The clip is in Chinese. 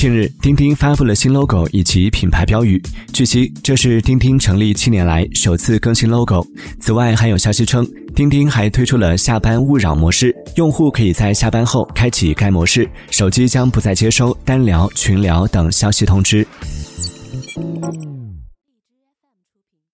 近日钉钉发布了新 logo 以及品牌标语。据悉这是钉钉成立七年来首次更新 logo 此外还有消息称钉钉还推出了下班勿扰模式用户可以在下班后开启该模式手机将不再接收单聊群聊等消息通知。